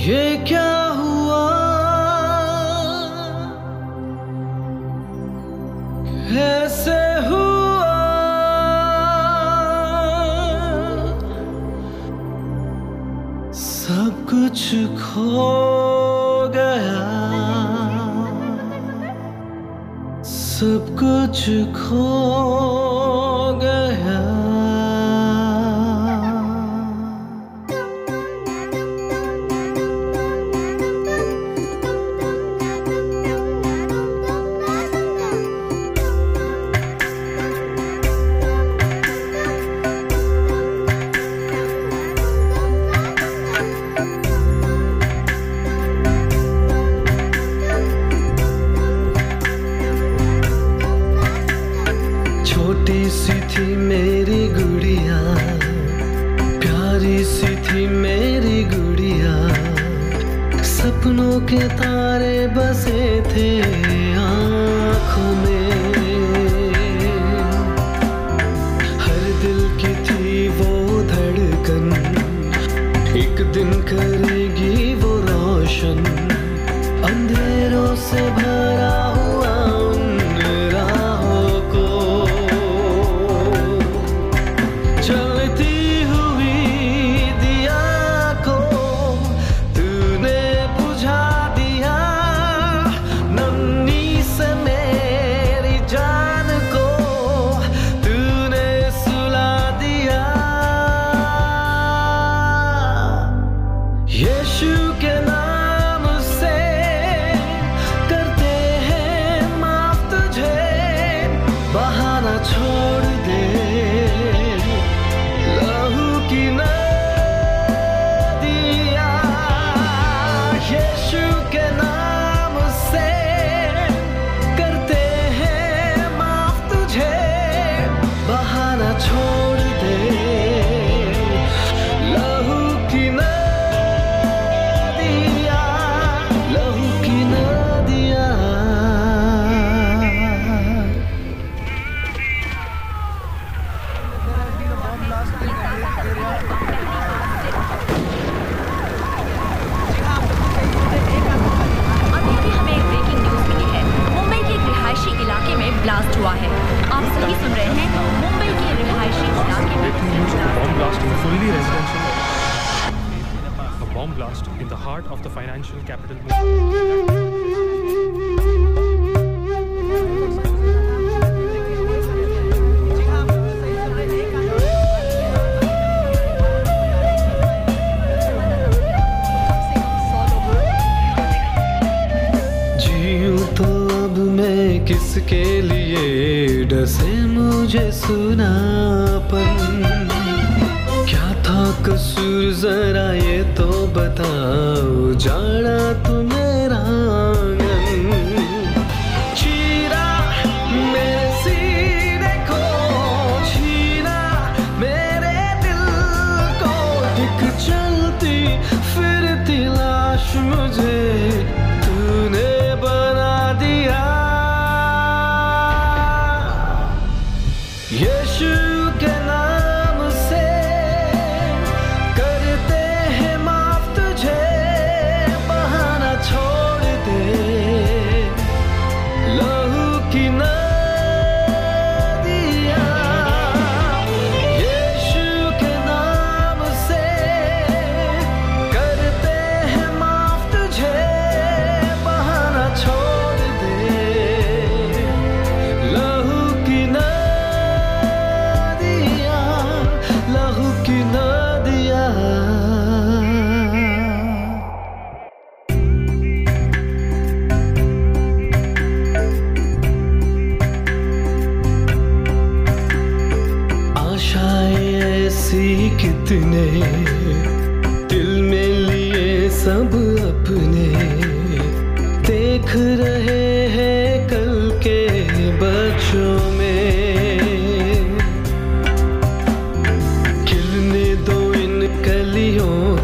ये क्या हुआ कैसे हुआ सब कुछ खो गया सब कुछ खो residential a bomb blast in the heart of the financial capital.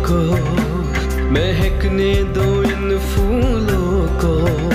को महकने दो इन फूलों को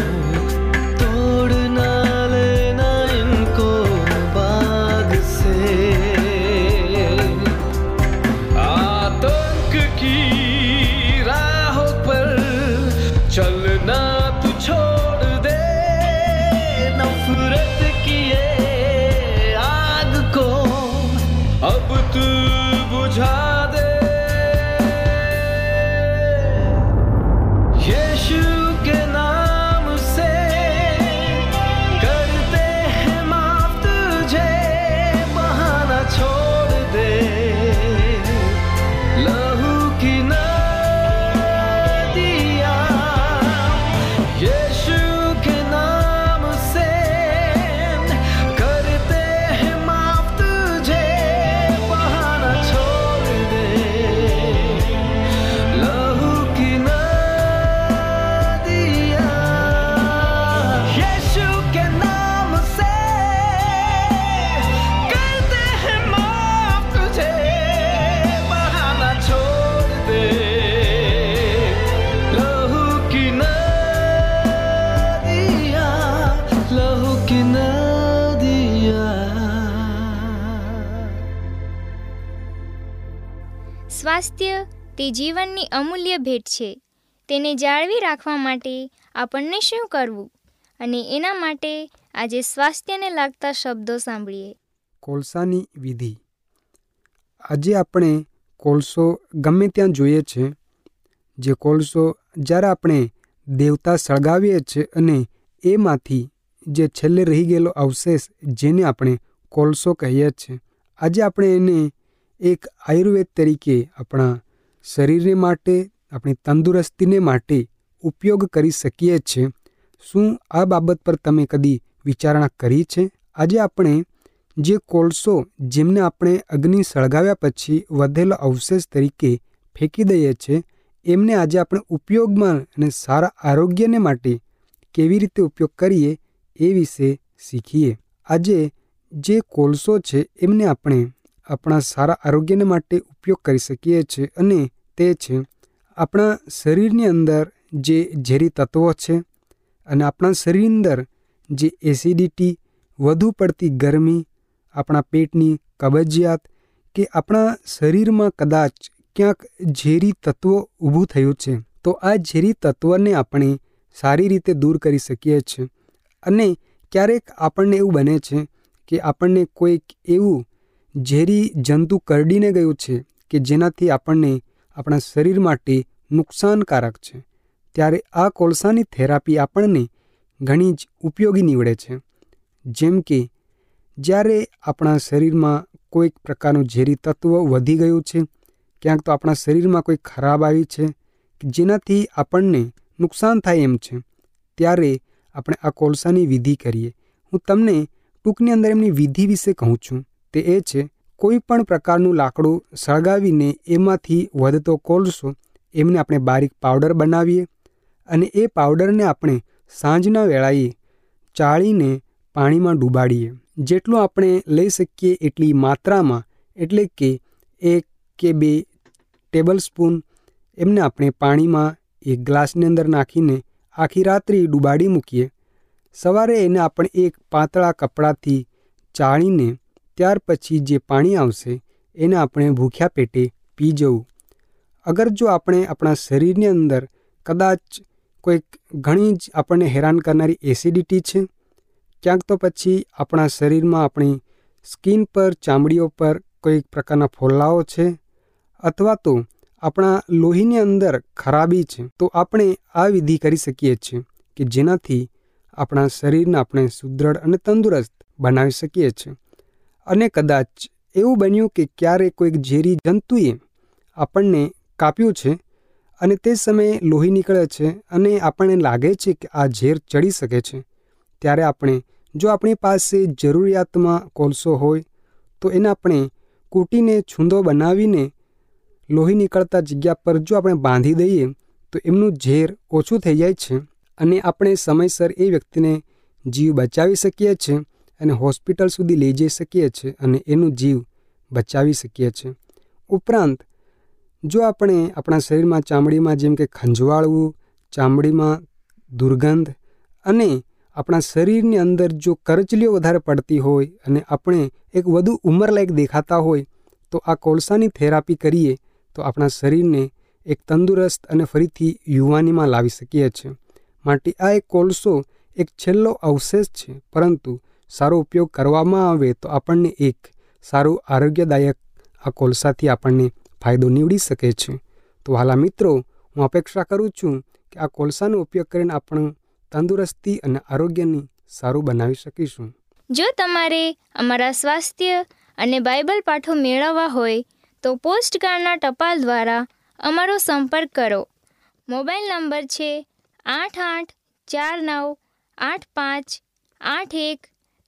જીવનની અમૂલ્ય ભેટ છે. તેને જાળવી રાખવા માટે આપણને શું કરવું? અને એના માટે આજે સ્વાસ્થ્યને લાગતા શબ્દો સાંભળીએ. કોલસાની વિધિ. આજે આપણે કોલસો ગમે ત્યાં જોઈએ છે, જે કોલસો જ્યારે આપણે દેવતા સળગાવીએ છીએ અને એમાંથી જે છેલ્લે રહી ગયેલો અવશેષ જેને આપણે કોલસો કહીએ છીએ આજે આપણે એને એક આયુર્વેદ તરીકે આપણા શરીરને માટે, આપણી તંદુરસ્તીને માટે ઉપયોગ કરી શકીએ છીએ. શું આ બાબત પર તમે કદી વિચારણા કરી છે? આજે આપણે જે કોલસો જેમને આપણે અગ્નિ સળગાવ્યા પછી વધેલો અવશેષ તરીકે ફેંકી દઈએ છીએ, એમને આજે આપણે ઉપયોગમાં અને સારા આરોગ્યને માટે કેવી રીતે ઉપયોગ કરીએ એ વિશે શીખીએ. આજે જે કોલસો છે એમને આપણે આપણા સારા આરોગ્યને માટે ઉપયોગ કરી શકીએ છીએ અને તે છે આપણા શરીરની અંદર જે ઝેરી તત્વો છે અને આપણા શરીરની અંદર જે એસિડિટી વધુ પડતી ગરમી, આપણા પેટની કબજિયાત કે આપણા શરીરમાં કદાચ ક્યાંક ઝેરી તત્વો ઊભું થયું છે, તો આ ઝેરી તત્વને આપણે સારી રીતે દૂર કરી શકીએ છીએ. અને ક્યારેક આપણને એવું બને છે કે આપણને કોઈક એવું ઝેરી જંતુ કરડીને ગયું છે કે જેનાથી આપણને આપણા શરીર માટે નુકસાનકારક છે. ત્યારે આ કોલસાની થેરાપી આપણને ઘણી જ ઉપયોગી નીવડે છે. જેમ કે, જ્યારે આપણા શરીરમાં કોઈક પ્રકારનું ઝેરી તત્વ વધી ગયું છે, ક્યાંક તો આપણા શરીરમાં કોઈ ખરાબ આવી છે, જેનાથી આપણને નુકસાન થાય એમ છે, ત્યારે આપણે આ કોલસાની વિધિ કરીએ. હું તમને ટૂંકની અંદર એમની વિધિ વિશે કહું છું. તે એ છે કોઈ પણ પ્રકારનું લાકડું સળગાવીને એમાંથી વધતો કોલસો એમને આપણે બારીક પાવડર બનાવીએ અને એ પાવડરને આપણે સાંજના વેળાએ ચાળીને પાણીમાં ડૂબાડીએ. જેટલું આપણે લઈ શકીએ એટલી માત્રામાં, એટલે કે એક કે બે ટેબલ સ્પૂન એમને આપણે પાણીમાં એક ગ્લાસની અંદર નાખીને આખી રાત્રિ ડૂબાડી મૂકીએ. સવારે એને આપણે એક પાતળા કપડાથી ચાળીને ત્યાર પછી જે પાણી આવશે, એને આપણે ભૂખ્યા પેટે પી જવું. અગર જો આપણે આપણા શરીરની અંદર કદાચ કોઈક ઘણી જ આપણને હેરાન કરનારી એસિડિટી છે, ક્યાંક તો પછી આપણા શરીરમાં આપણી સ્કિન પર ચામડીઓ પર કોઈક પ્રકારના ફોલ્લાઓ છે, અથવા તો આપણા લોહીની અંદર ખરાબી છે, તો આપણે આ વિધિ કરી શકીએ છીએ કે જેનાથી આપણા શરીરને આપણે સુદૃઢ અને તંદુરસ્ત બનાવી શકીએ છીએ. અને કદાચ એવું બન્યું કે ક્યારે કોઈક ઝેરી જંતુએ આપણને કાપ્યું છે અને તે સમયે લોહી નીકળે છે અને આપણને લાગે છે કે આ ઝેર ચડી શકે છે. ત્યારે આપણે, જો આપણી પાસે જરૂરિયાતમાં કોલસો હોય, તો એને આપણે કૂટીને છૂંદો બનાવીને લોહી નીકળતા જગ્યા પર જો આપણે બાંધી દઈએ, તો એમનું ઝેર ઓછું થઈ જાય છે અને આપણે સમયસર એ વ્યક્તિને જીવ બચાવી શકીએ છીએ. અને હોસ્પિટલ સુધી લઈ જઈ શકીએ છીએ અને એનું જીવ બચાવી શકીએ છીએ ઉપરાંત, જો આપણે આપણા શરીરમાં ચામડીમાં જેમ કે ખંજવાળવું, ચામડીમાં દુર્ગંધ અને આપણા શરીરની અંદર જો કરચલીઓ વધારે પડતી હોય અને આપણે એક વધુ ઉંમરલાયક દેખાતા હોય, તો આ કોલસાની થેરાપી કરીએ, તો આપણા શરીરને એક તંદુરસ્ત અને ફરીથી યુવાનીમાં લાવી શકીએ છીએ માટે આ એક કોલસો એક છેલ્લો અવશેષ છે, પરંતુ સારો ઉપયોગ કરવામાં આવે તો આપણને એક સારું આરોગ્યદાયક આ કોલસાથી આપણને ફાયદો નીવડી શકે છે. તો હાલા મિત્રો, હું અપેક્ષા કરું છું કે આ કોલસાનો ઉપયોગ કરીને આપણું તંદુરસ્તી અને આરોગ્યની સારું બનાવી શકીશું. જો તમારે અમારા સ્વાસ્થ્ય અને બાઇબલ પાઠો મેળવવા હોય તો પોસ્ટકાર્ડના ટપાલ દ્વારા અમારો સંપર્ક કરો. મોબાઈલ નંબર છે આઠ આઠ ચાર નવ આઠ પાંચ આઠ એક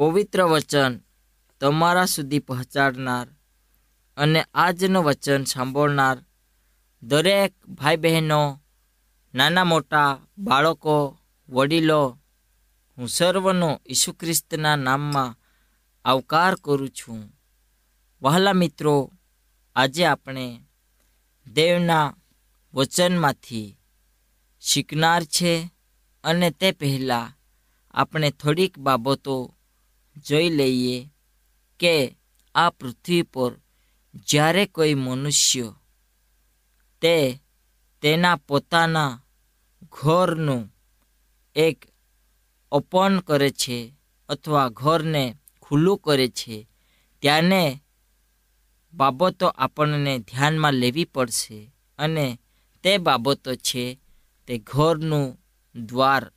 પવિત્ર વચન તમારા સુધી પહોંચાડનાર અને આજનું વચન સાંભળનાર દરેક ભાઈ બહેનો નાના મોટા બાળકો, વડીલો, હું સર્વનો ઈસુ ખ્રિસ્તના નામમાં આવકાર કરું છું. વહાલા મિત્રો, આજે આપણે દેવના વચનમાંથી શીખનાર છે અને તે પહેલાં આપણે થોડીક બાબતો જોઈ લઈએ કે આ પૃથ્વી પર જ્યારે કોઈ મનુષ્ય તે તેના પોતાના ઘરનું એક ઓપન કરે છે અથવા ઘરને ખુલ્લું કરે છે, ત્યાંને બાબતો આપણને ધ્યાનમાં લેવી પડશે અને તે બાબતો છે તે ઘરનું દ્વાર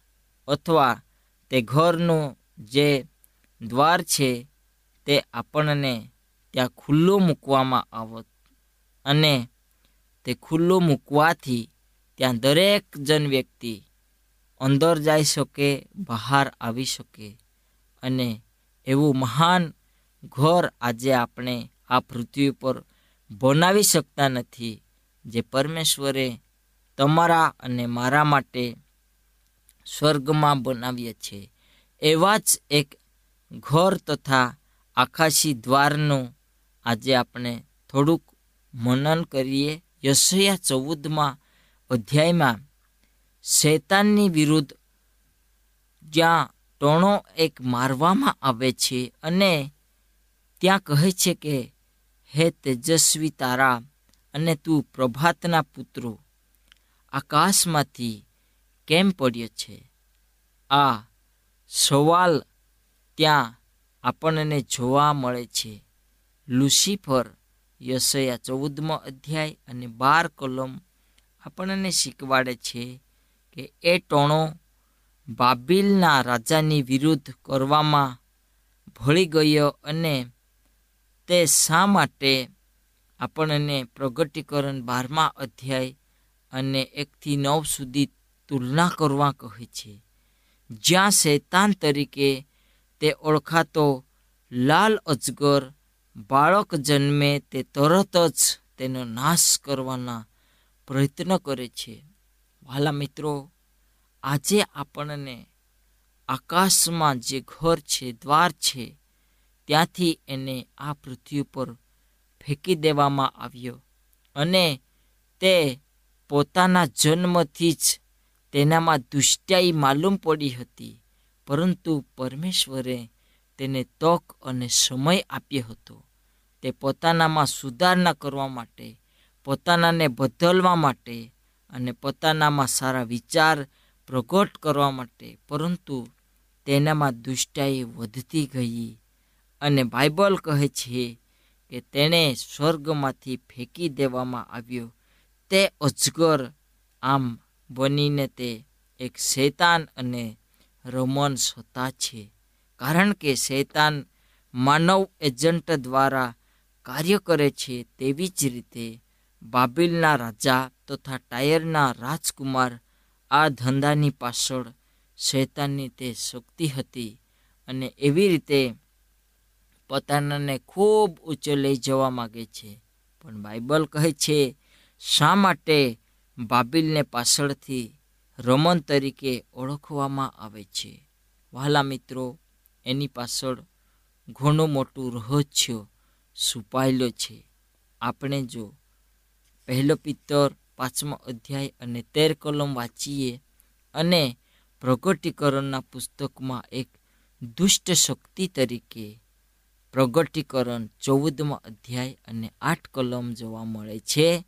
અથવા તે ઘરનું જે દ્વાર છે તે આપણને ત્યાં ખુલ્લો મૂકવામાં આવત અને તે ખુલ્લો મૂકવાથી ત્યાં દરેક જન વ્યક્તિ અંદર જઈ શકે, બહાર આવી શકે, અને એવું મહાન ઘર આજે આપણે આ પૃથ્વી પર બનાવી શકતા નથી, જે પરમેશ્વરે તમારા અને મારા માટે સ્વર્ગમાં બનાવીએ છે. એવા જ એક ઘર તથા આકાશી દ્વારનું આજે આપણે થોડુંક મનન કરીએ. યશયા ચૌદમાં અધ્યાયમાં શૈતાનની વિરુદ્ધ જ્યાં ટોણો એક મારવામાં આવે છે અને ત્યાં કહે છે કે, હે તેજસ્વી તારા અને તું પ્રભાતના પુત્રો, આકાશમાંથી કેમ પડ્યો છે? આ સવાલ ત્યાં આપણને જોવા મળે છે. લુસિફર યશયા ચૌદમો અધ્યાય અને બાર કલમ આપણને શીખવાડે છે કે એ ટોણો બાબિલના રાજાની વિરુદ્ધ કરવામાં ભળી ગયો અને તે શા માટે? આપણને પ્રગટીકરણ બારમા અધ્યાય અને એકથી નવ સુધી તુલના કરવા કહે છે. જ્યાં શૈતાન તરીકે તે ઓળખાતો લાલ અજગર બાળક જન્મે તે તરત જ તેનો નાશ કરવાના પ્રયત્ન કરે છે. વાલા મિત્રો, આજે આપણને આકાશમાં જે ઘર છે, દ્વાર છે, ત્યાંથી એને આ પૃથ્વી પર ફેંકી દેવામાં આવ્યો અને તે પોતાના જન્મથી જ તેનામાં દુષ્ટાઈ માલુમ પડી હતી. પરંતુ પરમેશ્વરે તેને તક અને સમય આપ્યો હતો. તે પોતાનામાં સુધારણા કરવા માટે, પોતાનાને બદલવા માટે અને પોતાનામાં સારા વિચાર પ્રગટ કરવા માટે, પરંતુ તેનામાં દુષ્ટાઈ વધતી ગઈ અને બાઇબલ કહે છે કે તેણે સ્વર્ગમાંથી ફેંકી દેવામાં આવ્યો. તે અજગર આમ બનીને તે એક શૈતાન અને રોમન્સ સત્તા છે. કારણ કે શૈતાન માનવ એજન્ટ દ્વારા કાર્ય કરે છે તેવી જ રીતે બાબિલના રાજા તથા ટાયરના રાજકુમાર આ ધંધાની પાછળ શૈતાનની તે શક્તિ હતી અને એવી રીતે પોતાનાને ખૂબ ઊંચે લઈ જવા માગે છે. પણ બાઇબલ કહે છે, શા માટે બાબિલને પાછળથી રમન તરીકે ઓળખવામાં આવે છે. વહાલા મિત્રો, એની પાછળ ઘણું મોટું રહસ્ય છુપાયેલો છે. આપણે જો પહેલો પિત્તર પાંચમો અધ્યાય અને તેર કલમ વાંચીએ અને પ્રગટીકરણના પુસ્તકમાં એક દુષ્ટ શક્તિ તરીકે પ્રગટીકરણ ચૌદમાં અધ્યાય અને આઠ કલમ જોવા મળે છે,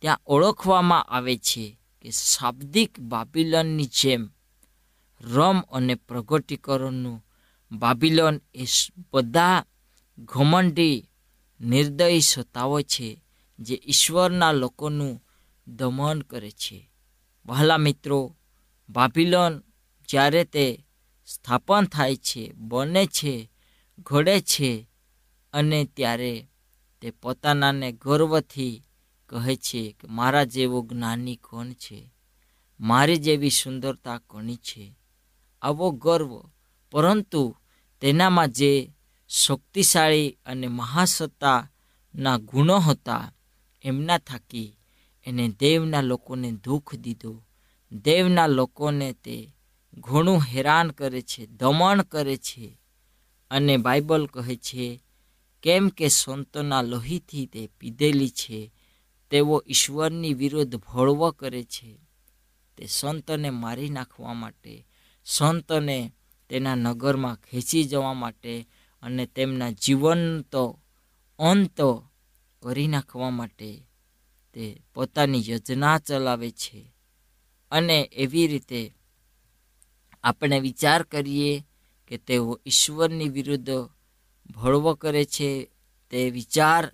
ત્યાં ઓળખવામાં આવે છે કે શાબ્દિક બાબિલનની જેમ રમ અને પ્રગટીકરણનું બાબિલોન એ બધા ઘમંડી નિર્દયી સત્તાઓ છે જે ઈશ્વરના લોકોનું દમન કરે છે. વહાલા મિત્રો, બાબિલોન જ્યારે તે સ્થાપન થાય છે, બને છે, ઘડે છે અને ત્યારે તે પોતાનાને ગર્વથી કહે છે કે મારા જેવો જ્ઞાની કોણ છે? મારી જેવી સુંદરતા કોની છે? આવો ગર્વ. પરંતુ તેનામાં જે શક્તિશાળી અને મહાસત્તાના ગુણો હતા, એમના થકી એને દેવના લોકોને દુઃખ દીધો. દેવના લોકોને તે ઘણું હેરાન કરે છે, દમણ કરે છે અને બાઇબલ કહે છે, કેમ કે સંતોના લોહીથી તે પીધેલી છે તેઓ ઈશ્વરની વિરુદ્ધ ભળવો કરે છે. તે સંતને મારી નાખવા માટે, સંતને તેના નગરમાં ખેંચી જવા માટે અને તેમના જીવનતો અંત કરી નાખવા માટે તે પોતાની યોજના ચલાવે છે. અને એવી રીતે આપણે વિચાર કરીએ કે તેઓ ઈશ્વરની વિરુદ્ધ ભળવો કરે છે. તે વિચાર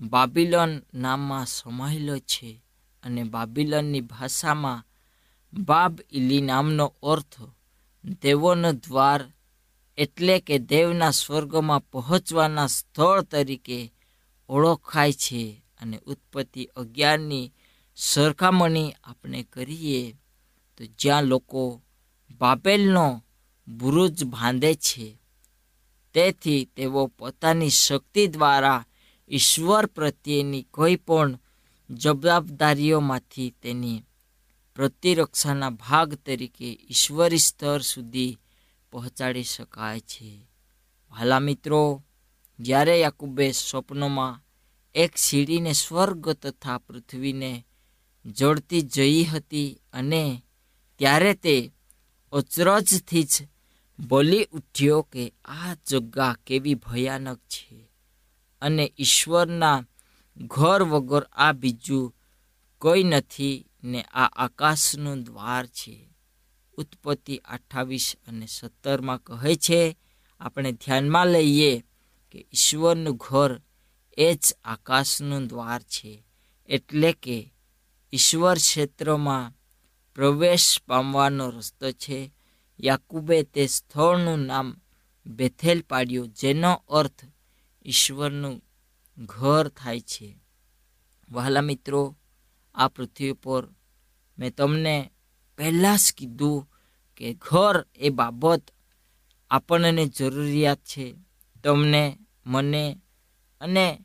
બાબિલોન નામમાં સમાયેલો છે અને બાબિલોનની ભાષામાં બાબ ઇલી નામનો અર્થ દેવોનો દ્વાર એટલે કે દેવના સ્વર્ગમાં પહોંચવાના સ્થળ તરીકે ઓળખાય છે અને ઉત્પત્તિ અગિયારની સરખામણી આપણે કરીએ તો જ્યાં લોકો બાબેલનો બુરુજ બાંધે છે, તેથી તેઓ પોતાની શક્તિ દ્વારા ઈશ્વર પ્રત્યેની કોઈ પણ જવાબદારીઓમાંથી તેની પ્રતિરક્ષાના ભાગ તરીકે ઈશ્વરી સ્તર સુધી પહોંચાડી શકાય છે. વાલા મિત્રો, જ્યારે યાકુબે સ્વપ્નમાં એક સીડીને સ્વર્ગ તથા પૃથ્વીને જોડતી જઈ હતી અને ત્યારે તે અચરજથી જ બોલી ઉઠ્યો કે આ જગ્યા કેવી ભયાનક છે. અને ઈશ્વરના ઘર વગર આ બીજું કોઈ નથી ને આ આકાશનું દ્વાર છે. ઉત્પત્તિ અઠ્ઠાવીસ અને સત્તરમાં કહે છે, આપણે ધ્યાનમાં લઈએ કે ઈશ્વરનું ઘર એ જ આકાશનું દ્વાર છે. એટલે કે ઈશ્વર ક્ષેત્રમાં પ્રવેશ પામવાનો રસ્તો છે. યાકુબે તે સ્થળનું નામ બેથેલ પાડ્યું જેનો અર્થ ઈશ્વરનું ઘર થાય છે. વહાલા મિત્રો, આ પૃથ્વી પર મેં તમને પહેલાં જ કીધું કે ઘર એ બાબત આપણને જરૂરિયાત છે. તમને, મને અને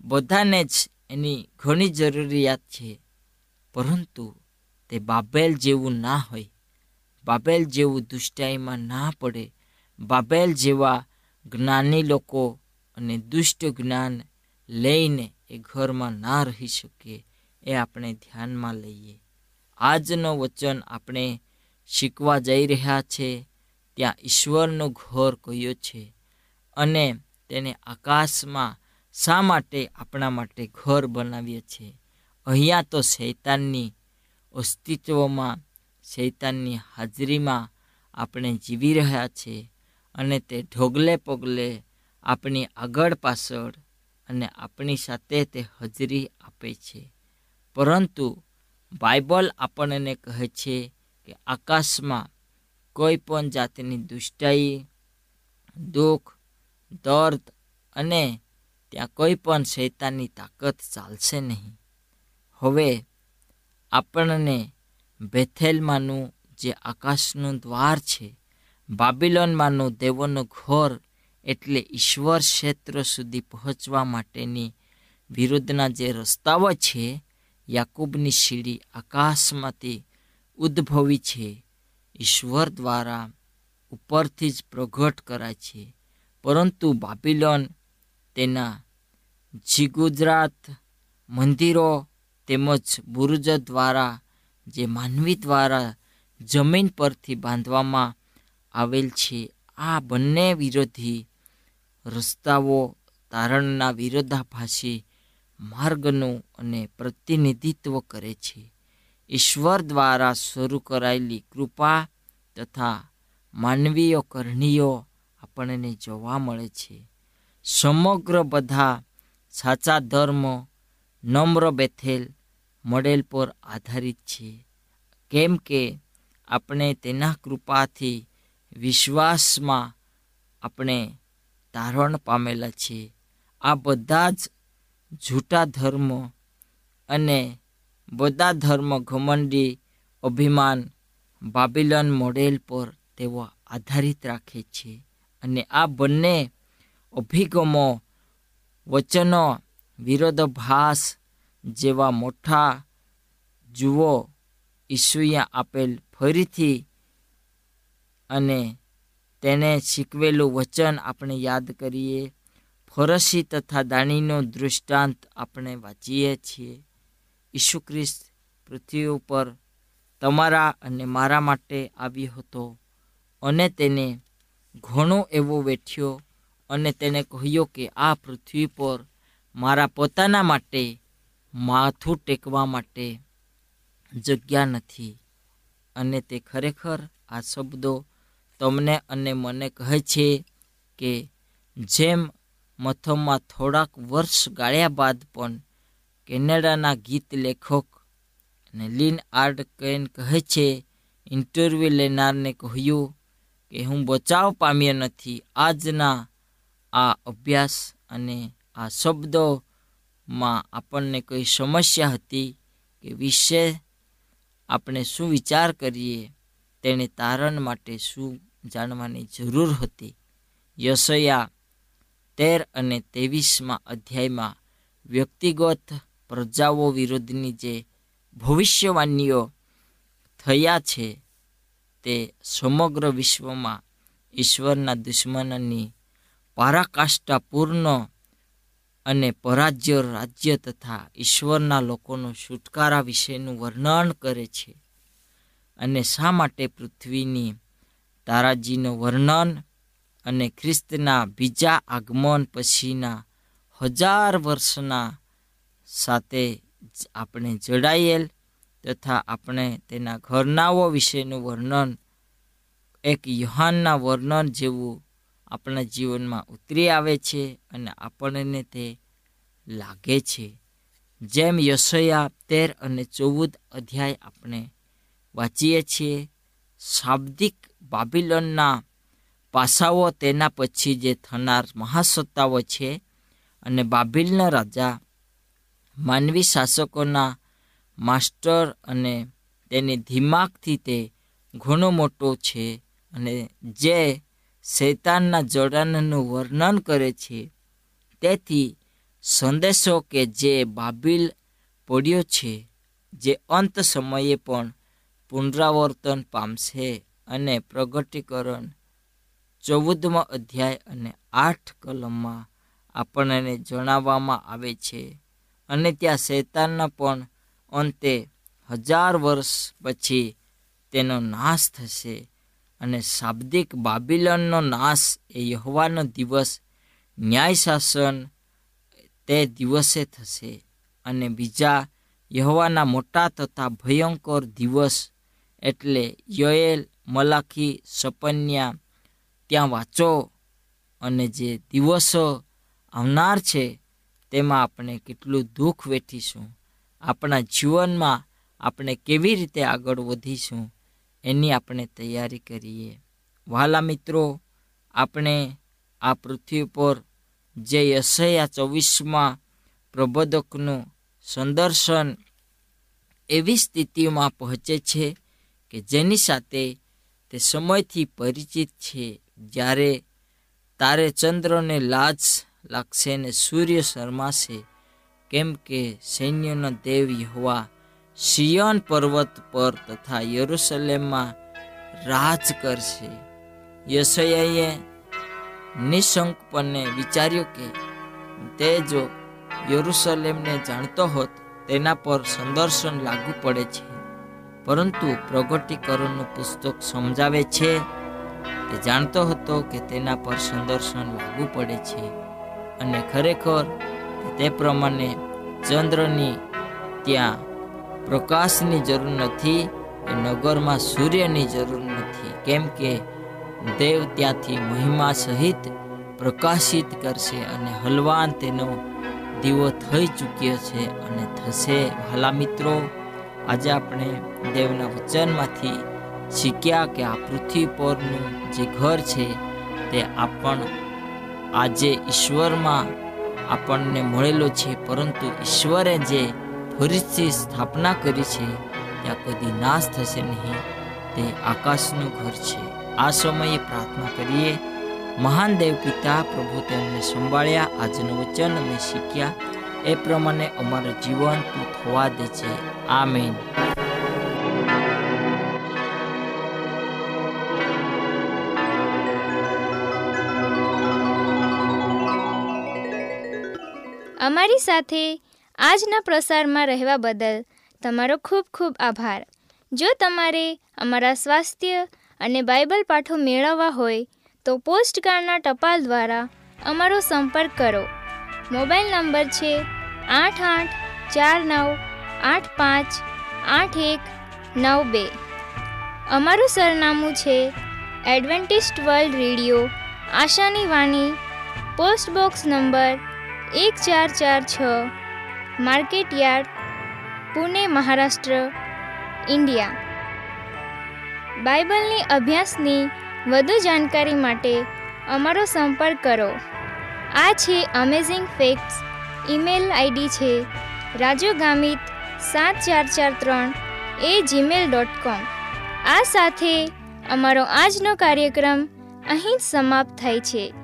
બધાને જ એની ઘણી જરૂરિયાત છે. પરંતુ તે બાબેલ જેવું ના હોય. બાબેલ જેવું દુષ્ટાઈમાં ના પડે. બાબેલ જેવા જ્ઞાની લોકો અને દુષ્ટ જ્ઞાન લઈને એ ઘરમાં ના રહી શકે એ આપણે ધ્યાનમાં લઈએ. આજનો વચન આપણે શીખવા જઈ રહ્યા છે, ત્યાં ઈશ્વરનો ઘર કયો છે અને તેને આકાશમાં શા માટે આપણા માટે ઘર બનાવીએ છીએ અહીંયા તો શૈતાનની અસ્તિત્વમાં, શૈતાનની હાજરીમાં આપણે જીવી રહ્યા છે અને તે ઢોગલે પગલે આપણી આગળ પાછળ અને આપણી સાથે તે હાજરી આપે છે. પરંતુ બાઇબલ આપણને કહે છે કે આકાશમાં કોઈ પણ જાતની દુષ્ટાઈ, દુઃખ, દર્દ અને ત્યાં કોઈ પણ શૈતાનની તાકાત ચાલશે નહીં. હવે આપણને બેથેલમાંનું જે આકાશનું દ્વાર છે, બાબિલોનમાંનું દેવોનું ઘોર એટલે ઈશ્વર ક્ષેત્ર સુધી પહોંચવા માટેની વિરુદ્ધના જે રસ્તાઓ છે, યાકૂબની સીડી આકાશમાંથી ઉદ્ભવી છે, ઈશ્વર દ્વારા ઉપરથી જ પ્રગટ કરાય છે. પરંતુ બાબિલોન તેના જીગુજરાત મંદિરો તેમજ બુરુજ દ્વારા, જે માનવી દ્વારા જમીન પરથી બાંધવામાં આવેલ છે આ બંને વિરોધી રસ્તાઓ તારણના વિરોધાભાસી માર્ગનું અને પ્રતિનિધિત્વ કરે છે. ઈશ્વર દ્વારા શરૂ કરાયેલી કૃપા તથા માનવીય કરણીઓ આપણને જોવા મળે છે. સમગ્ર બધા સાચા ધર્મ, નમ્ર બેથેલ મોડેલ પર આધારિત છે. કેમ કે આપણે તેના કૃપાથી વિશ્વાસમાં આપણે તારણ પામેલા છે આ બધા જ જૂઠા ધર્મ અને બધા ધર્મ ઘમંડી, અભિમાન, બાબિલન મોડેલ પર તેઓ આધારિત રાખે છે અને આ બંને અભિગમો, વચનો, વિરોધાભાસ જેવા મોટા જુઓ ઈસુએ આપેલ ફરીથી અને તેને શીખવેલું વચન આપણે યાદ કરીએ. ફરસી તથા દાણીનો દૃષ્ટાંત આપણે વાંચીએ છીએ. ઈસુ ખ્રિસ્ત પૃથ્વી ઉપર તમારા અને મારા માટે આવ્યો હતો અને તેને ઘણો એવો વેઠ્યો અને તેને કહ્યું કે આ પૃથ્વી પર મારા પોતાના માટે માથું ટેકવા માટે જગ્યા નથી. અને તે ખરેખર આ શબ્દો તમને અને મને કહે છે કે જેમ મથમમાં થોડાક વર્ષ ગાળ્યા બાદ પણ કેનેડાના ગીત લેખક અને લીન આર્ડ કેન કહે છે, ઇન્ટરવ્યૂ લેનારને કહ્યું કે હું બચાવ પામ્યો નથી. આજના આ અભ્યાસ અને આ શબ્દોમાં આપણને કઈ સમસ્યા હતી કે વિશે આપણે શું વિચાર કરીએ, તેણે તારણ માટે શું જાણવાની જરૂર હતી. યશયા તેર અને ત્રેવીસમાં અધ્યાયમાં વ્યક્તિગત પ્રજાઓ વિરુદ્ધની જે ભવિષ્યવાણીઓ થયા છે તે સમગ્ર વિશ્વમાં ઈશ્વરના દુશ્મનની પારાકાષ્ઠાપૂર્ણ અને પરાજ્ય રાજ્ય તથા ઈશ્વરના લોકોનો છુટકારા વિશેનું વર્ણન કરે છે. અને શા માટે પૃથ્વીની તારાજીનું વર્ણન અને ખ્રિસ્તના બીજા આગમન પછીના હજાર વર્ષના સાથે આપણે જોડાયેલ તથા આપણે તેના ઘરનાઓ વિશેનું વર્ણન, એક યુહાનના વર્ણન જેવું આપણા જીવનમાં ઉતરી આવે છે અને આપણને તે લાગે છે. જેમ યશયા તેર અને ચૌદ અધ્યાય આપણે વાંચીએ છીએ, શાબ્દિક બાબિલોનના પાસાઓ તેના પછી જે થનાર મહાસત્તાઓ છે અને બાબિલના રાજા, માનવી શાસકોના માસ્ટર અને તેની દિમાગથી તે ઘણો મોટો છે અને જે શૈતાનના જોડાણનું વર્ણન કરે છે, તેથી સંદેશો કે જે બાબિલ પડ્યો છે, જે અંત સમયે પણ પુનરાવર્તન પામશે. અને પ્રગટીકરણ ચૌદમો અધ્યાય અને આઠ કલમમાં આપણને જણાવવામાં આવે છે. અને ત્યાં શૈતાનના પણ અંતે હજાર વર્ષ પછી તેનો નાશ થશે અને શાબ્દિક બાબિલનનો નાશ એ યહવાનો દિવસ ન્યાય શાસન તે દિવસે થશે. અને બીજા યહવાના મોટા તથા ભયંકર દિવસ એટલે યોએલ મલાખી, સપન્યા, ત્યાં વાંચો અને જે દિવસો આવનાર છે, તેમાં આપણે કેટલું દુઃખ વેઠીશું. આપણા જીવનમાં આપણે કેવી રીતે આગળ વધીશું, એની આપણે તૈયારી કરીએ. વહાલા મિત્રો, આપણે આ પૃથ્વી પર જે યશયા ચોવીસમાં પ્રબોધકનું સંદર્શન એવી સ્થિતિમાં પહોંચે છે કે જેની સાથે તે સમયથી પરિચિત છે, જ્યારે તારે ચંદ્રને લાજ લાગશે ને સૂર્ય શરમાશે. કેમ કે સૈન્યનો દેવ યહવા સિયોન પર્વત પર તથા યરુસલેમમાં રાજ કરશે. યશયાએ નિશંકપણે વિચાર્યું કે તે જો યરુસલેમને જાણતો હોત, તેના પર સંદર્શન લાગુ પડે છે. પરંતુ પ્રગટીકરણનું પુસ્તક સમજાવે છે તે જાણતો હતો કે તેના પર સંદર્શન લાગુ પડે છે અને ખરેખર તે પ્રમાણે ચંદ્રની ત્યાં પ્રકાશની જરૂર નથી એ નગરમાં સૂર્યની જરૂર નથી. કેમ કે દેવ ત્યાંથી મહિમા સહિત પ્રકાશિત કરશે અને હલવાન તેનો દીવો થઈ ચૂક્યો છે અને થશે. હલા મિત્રો આજે આપણે દેવના વચનમાંથી શીખ્યા કે આ પૃથ્વી પરનું જે ઘર છે, તે આપણ આજે ઈશ્વરમાં આપણને મળેલો છે, પરંતુ ઈશ્વરે જે ફરીથી સ્થાપના કરી છે, ત્યાં કદી નાશ થશે નહીં. તે આકાશનું ઘર છે. આ સમયે પ્રાર્થના કરીએ. મહાન દેવ પિતા પ્રભુ તેમને સંભાળ્યા. આજનું વચન અમે શીખ્યા. એ પ્રમાણે અમારું જીવન તું થવા દે છે. આમેન. અમારી સાથે આજના પ્રસારમાં રહેવા બદલ તમારો ખૂબ ખૂબ આભાર. જો તમારે અમારા સ્વાસ્થ્ય અને બાઇબલ પાઠો મેળવવા હોય તો પોસ્ટકાર્ડના ટપાલ દ્વારા અમારો સંપર્ક કરો. મોબાઈલ નંબર છે આઠ આઠ ચાર નવ આઠ પાંચ આઠ એક નવ બે. અમારું સરનામું છે એડવેન્ટિસ્ટ વર્લ્ડ રેડિયો, આશાની વાણી, પોસ્ટ બોક્સ નંબર એક ચાર ચાર છ, market yard, Pune, Maharashtra, India. બાઇબલની અભ્યાસની વધુ જાણકારી માટે અમારો સંપર્ક કરો. આ છે અમેઝિંગ ફેક્ટ્સ ઈમેલ આઈડી છે રાજુ ગામિત સાત ચાર ચાર ત્રણ એ જીમેલ ડોટ કોમ આ સાથે અમારો આજનો કાર્યક્રમ અહીં જ સમાપ્ત થાય છે.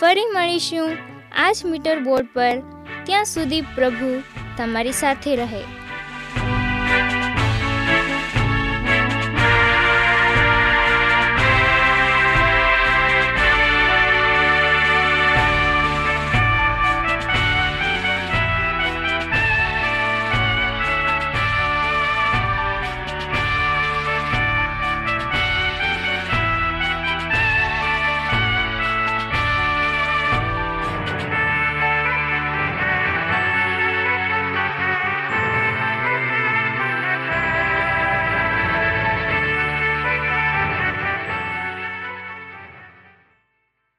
ફરી મળીશું આ જ મીટર બોર્ડ પર. ત્યાં સુધી પ્રભુ તમારી સાથે રહે.